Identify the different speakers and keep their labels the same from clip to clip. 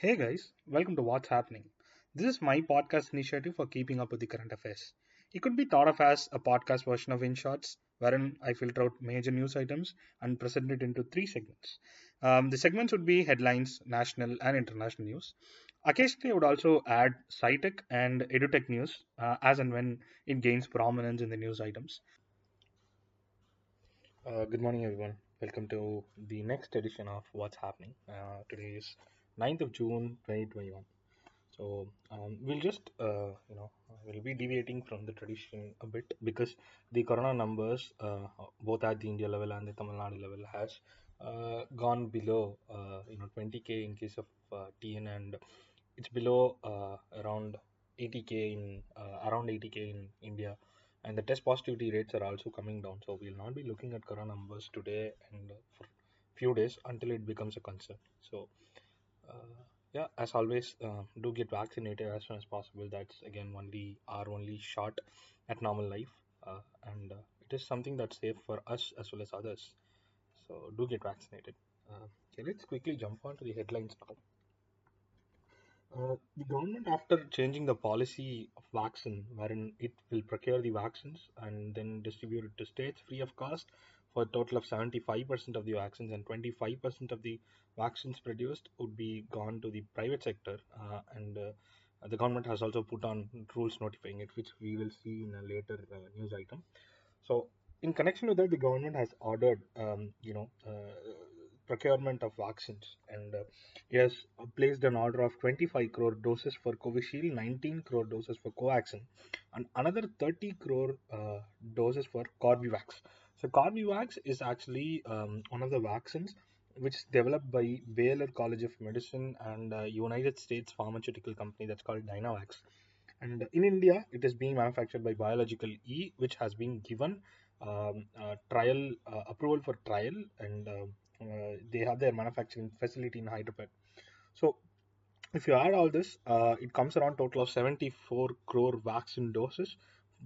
Speaker 1: Hey guys, welcome to What's Happening. This is my podcast initiative for keeping up with the current affairs. It could be thought of as a podcast version of Inshorts, wherein I filter out major news items and present it into three segments. Um, the segments would be headlines, national and international news. Occasionally, I would also add SciTech and EduTech news uh, as and when it gains prominence in the news items. Uh, good morning, everyone. Welcome to the next edition of What's Happening. Uh, today is 9th of June 2021. So um, we'll just, uh, you know, we'll be deviating from the tradition a bit because the corona numbers, uh, both at the India level and the Tamil Nadu level, has uh, gone below, uh, you know, 20k in case of uh, TN and it's below uh, around 80k in around 80k in India. And the test positivity rates are also coming down. So we'll not be looking at corona numbers today and for few days until it becomes a concern. So yeah as always uh, do get vaccinated as soon as possible. That's again only our only shot at normal life. Uh, and uh, it is something that's safe for us as well as others. So do get vaccinated. Uh, okay let's quickly jump on to the headlines now. Uh, the government, after changing the policy of vaccine, wherein it will procure the vaccines and then distribute it to states free of cost for a total of 75% of the vaccines and 25% of the vaccines produced would be gone to the private sector. Uh, and uh, the government has also put on rules notifying it, which we will see in a later uh, news item. So, in connection with that, the government has ordered, um, you know, uh, procurement of vaccines and uh, he has placed an order of 25 crore doses for Covishield, 19 crore doses for Covaxin, and another 30 crore uh, doses for Corbevax. So Corbevax is actually um, one of the vaccines which is developed by Baylor College of Medicine and uh, United States pharmaceutical company that's called Dynavax. And in India, it is being manufactured by Biological E, which has been given um, uh, trial uh, approval for trial and uh, uh, they have their manufacturing facility in Hyderabad. So if you add all this, uh, it comes around total of 74 crore vaccine doses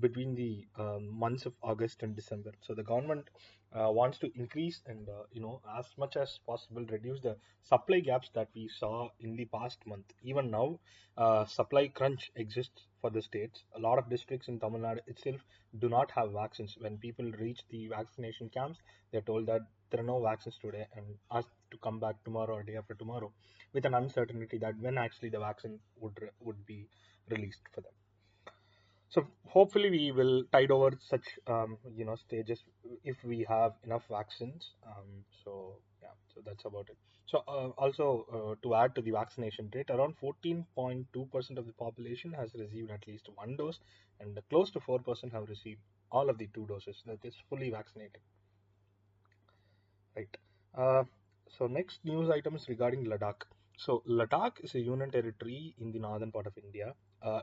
Speaker 1: between the um, months of August and December. So the government uh, wants to increase and uh, you know as much as possible reduce the supply gaps that we saw in the past month. Even now, uh, supply crunch exists for the states. A lot of districts in Tamil Nadu itself do not have vaccines. When people reach the vaccination camps, they're told that there are no vaccines today and asked to come back tomorrow or day after tomorrow with an uncertainty that when actually the vaccine would would be released for them so hopefully we will tide over such um, you know stages if we have enough vaccines. Um, so yeah so that's about it. So uh, also uh, to add to the vaccination rate around 14.2% of the population has received at least one dose and close to 4% have received all of the two doses that is fully vaccinated. Right. Uh, so next news items regarding ladakh. So ladakh is a union territory in the northern part of india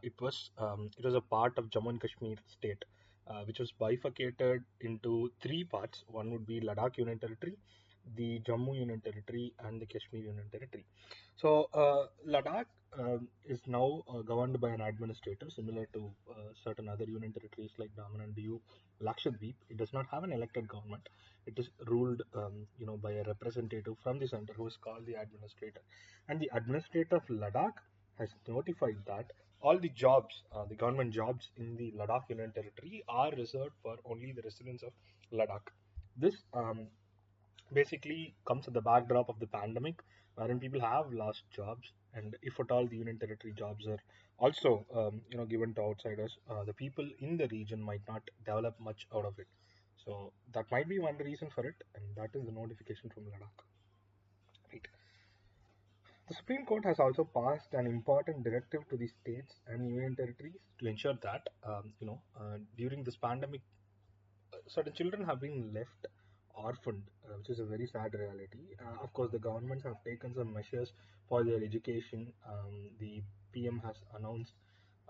Speaker 1: it was um, it was a part of Jammu and Kashmir state, uh, which was bifurcated into three parts. One would be Ladakh Union Territory, the Jammu Union Territory, and the Kashmir Union Territory. So uh, Ladakh um, is now uh, governed by an administrator, similar to uh, certain other union territories like Daman and Diu, Lakshadweep. It does not have an elected government. It is ruled, um, you know, by a representative from the center who is called the administrator. And the administrator of Ladakh has notified that all the jobs, uh, the government jobs in the Ladakh Union Territory are reserved for only the residents of Ladakh. This um, basically comes at the backdrop of the pandemic, wherein people have lost jobs, and if at all the Union Territory jobs are also, um, you know, given to outsiders, uh, the people in the region might not develop much out of it. So that might be one reason for it, and that is the notification from Ladakh. The Supreme Court has also passed an important directive to the states and union territories to ensure that, um, you know, uh, during this pandemic, uh, certain children have been left orphaned, uh, which is a very sad reality. Uh, of course, the governments have taken some measures for their education. Um, the PM has announced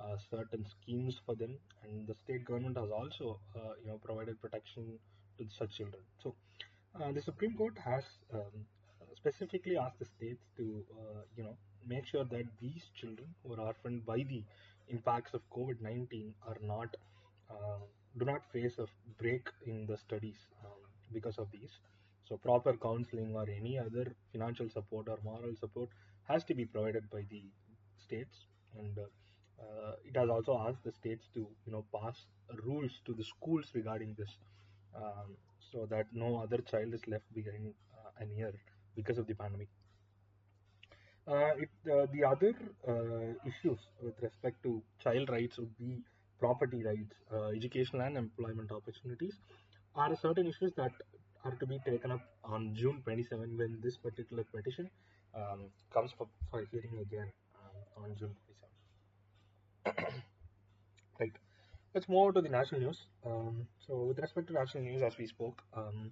Speaker 1: uh, certain schemes for them, and the state government has also, uh, you know, provided protection to such children. So, the Supreme Court has um, specifically asked the states to uh, you know make sure that these children who are orphaned by the impacts of COVID-19 are not uh, do not face a break in the studies um, because of these. So proper counseling or any other financial support or moral support has to be provided by the states, and uh, uh, it has also asked the states to you know pass rules to the schools regarding this, um, so that no other child is left behind uh, an year because of the pandemic. Uh, it, uh, the other uh, issues with respect to child rights would be property rights, educational and employment opportunities are certain issues that are to be taken up on June 27 when this particular petition um, comes for, for hearing again um, on June 27. right. Let's move on to the national news. Um, so, with respect to national news, as we spoke, um,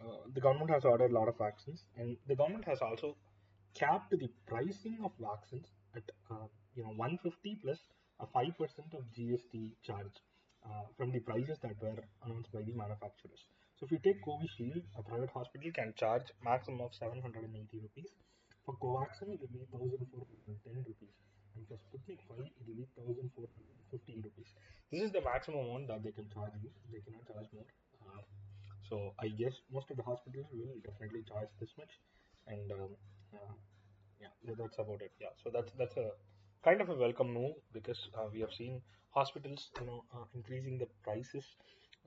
Speaker 1: uh, the government has ordered a lot of vaccines, and the government has also capped the pricing of vaccines at uh, you know 150 plus a 5% of GST charge uh, from the prices that were announced by the manufacturers. So if you take Covishield, a private hospital can charge maximum of 780 rupees. For Covaxin, it will be 1410 rupees. And for Sputnik 5, it will be 1450 rupees. This is the maximum amount that they can charge you. They cannot charge more. Uh, so I guess most of the hospitals will definitely charge this much. And um, uh, yeah, that's about it. Yeah, so that's that's a kind of a welcome move because uh, we have seen hospitals, you know, uh, increasing the prices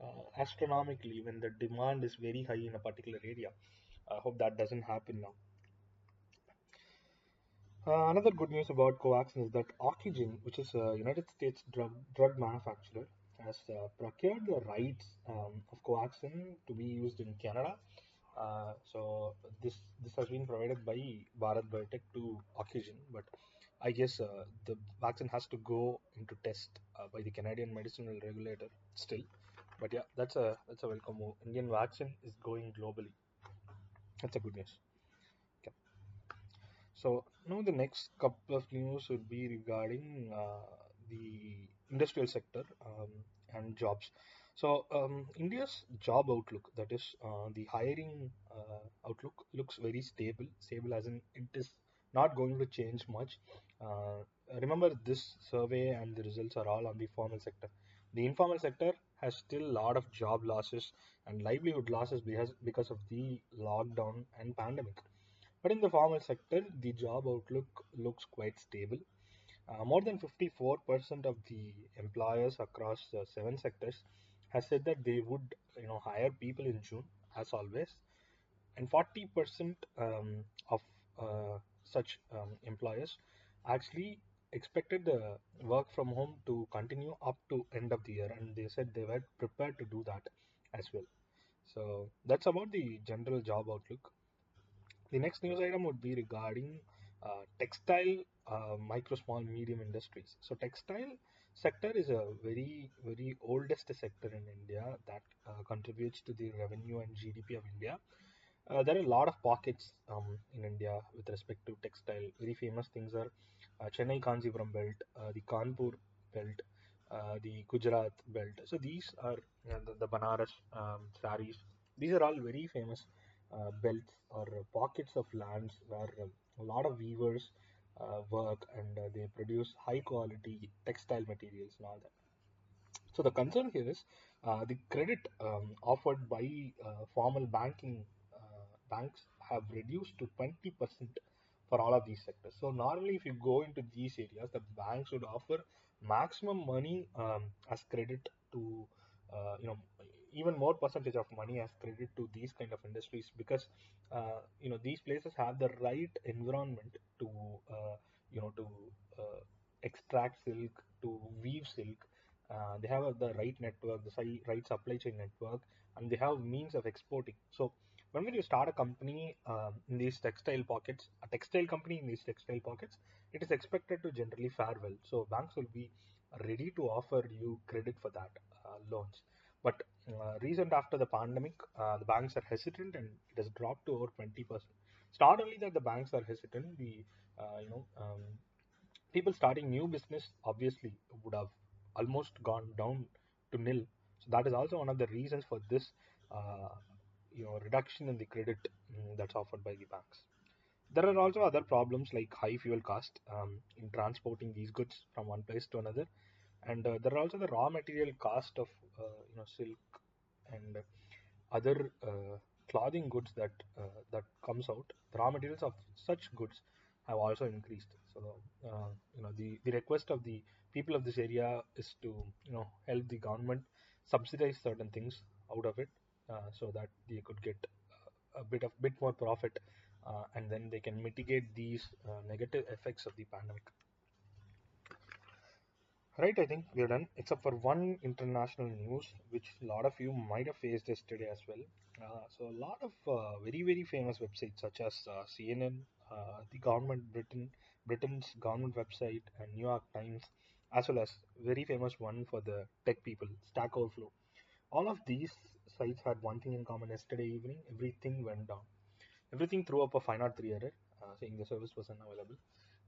Speaker 1: uh, astronomically when the demand is very high in a particular area. I hope that doesn't happen now. Uh, another good news about Covaxin is that Ocugen, which is a United States drug, drug manufacturer, has uh, procured the rights um, of Covaxin to be used in Canada. Uh, so this this has been provided by Bharat Biotech to Ocugen, but I guess uh, the vaccine has to go into test by the Canadian medicinal regulator still. But yeah, that's a that's a welcome move. Indian vaccine is going globally. That's a good news. So now the next couple of news would be regarding uh, industrial sector um, and jobs. So um, India's job outlook, that is uh, the hiring uh, outlook, looks very stable. Stable as in it is not going to change much. Uh, remember, this survey and the results are all on the formal sector. The informal sector has still a lot of job losses and livelihood losses because, because of the lockdown and pandemic. But in the formal sector, the job outlook looks quite stable. Uh, more than 54% of the employers across seven sectors has said that they would, you know, hire people in June, as always, and 40% um, of uh, such um, employers actually expected the work from home to continue up to end of the year and they said they were prepared to do that as well. So that's about the general job outlook. The next news item would be regarding uh, textile uh, micro small medium industries so textile sector is a very very oldest sector in india that uh, contributes to the revenue and gdp of india uh, there are a lot of pockets um, in India with respect to textile. Very famous things are uh, Chennai Kanchipuram belt, the Kanpur belt, the Gujarat belt. So these are you know, the, the Banaras um, saris. These are all very famous belts or pockets of lands where um, a lot of weavers uh, work and they produce high quality textile materials and all that. So the concern here is the credit um, offered by formal banking banks have reduced to 20% for all of these sectors. So normally if you go into these areas, the banks would offer maximum money um, as credit to, uh, you know, even more percentage of money as credit to these kind of industries because, uh, you know, these places have the right environment to, uh, you know, to uh, extract silk, to weave silk. Uh, they have the right network, the right supply chain network, and they have means of exporting. So whenever you start a company um, in these textile pockets, a textile company in these textile pockets, it is expected to generally fare well. So banks will be ready to offer you credit for that uh, loans. But uh, recent after the pandemic, uh, the banks are hesitant and it has dropped to over 20%. It's not only that the banks are hesitant, the uh, you know um, people starting new business obviously would have almost gone down to nil. So that is also one of the reasons for this uh, you know reduction in the credit um, that's offered by the banks. There are also other problems like high fuel cost um, in transporting these goods from one place to another, and uh, there are also the raw material cost of uh, you know silk and other uh, clothing goods that uh, that comes out, the raw materials of such goods have also increased. So you know the the request of the people of this area is to you know help the government subsidize certain things out of it so that they could get a bit of bit more profit uh, and then they can mitigate these uh, negative effects of the pandemic. Right, I think we're done, except for one international news, which a lot of you might have faced yesterday as well. Uh, so, a lot of uh, very, very famous websites such as uh, CNN, uh, the government Britain, Britain's government website, and New York Times, as well as very famous one for the tech people, Stack Overflow. All of these sites had one thing in common. Yesterday evening, everything went down. Everything threw up a 503 error, uh, saying the service was unavailable.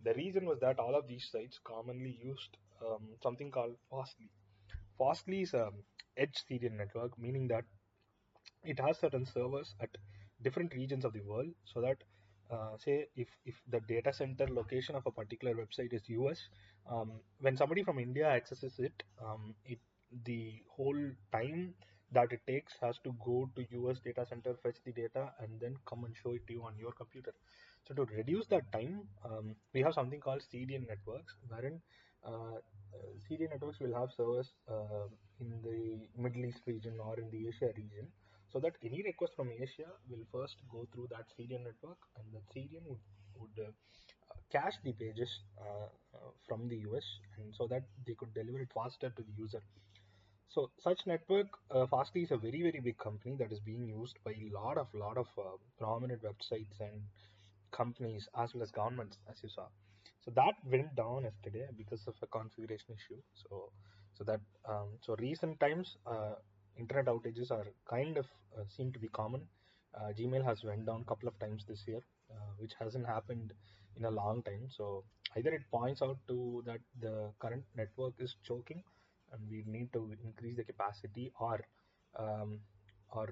Speaker 1: The reason was that all of these sites commonly used um, something called Fastly. Fastly is a edge serial network, meaning that it has certain servers at different regions of the world, so that uh, say if if the data center location of a particular website is US, um, when somebody from India accesses it, um, it the whole time that it takes has to go to US data center, fetch the data, and then come and show it to you on your computer. So to reduce that time, um, we have something called CDN networks, wherein uh, CDN networks will have servers uh, in the Middle East region or in the Asia region, so that any request from Asia will first go through that CDN network, and the CDN would would uh, cache the pages uh, uh, from the US, and so that they could deliver it faster to the user. So such network, uh, Fastly is a very very big company that is being used by a lot of lot of uh, prominent websites and companies as well as governments, as you saw. So that went down yesterday because of a configuration issue. So so that um, so recent times uh, internet outages are kind of uh, seem to be common. Uh, Gmail has went down a couple of times this year, uh, which hasn't happened in a long time. So either it points out to that the current network is choking and we need to increase the capacity or um, or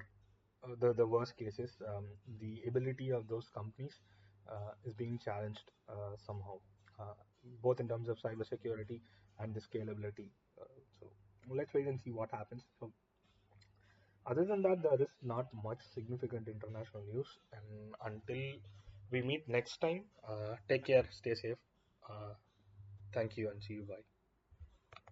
Speaker 1: uh, the, the worst cases um, the ability of those companies uh, is being challenged uh, somehow uh, both in terms of cybersecurity and the scalability. Uh, so let's wait and see what happens. So other than that there is not much significant international news and until we meet next time uh, take care stay safe thank you and see you bye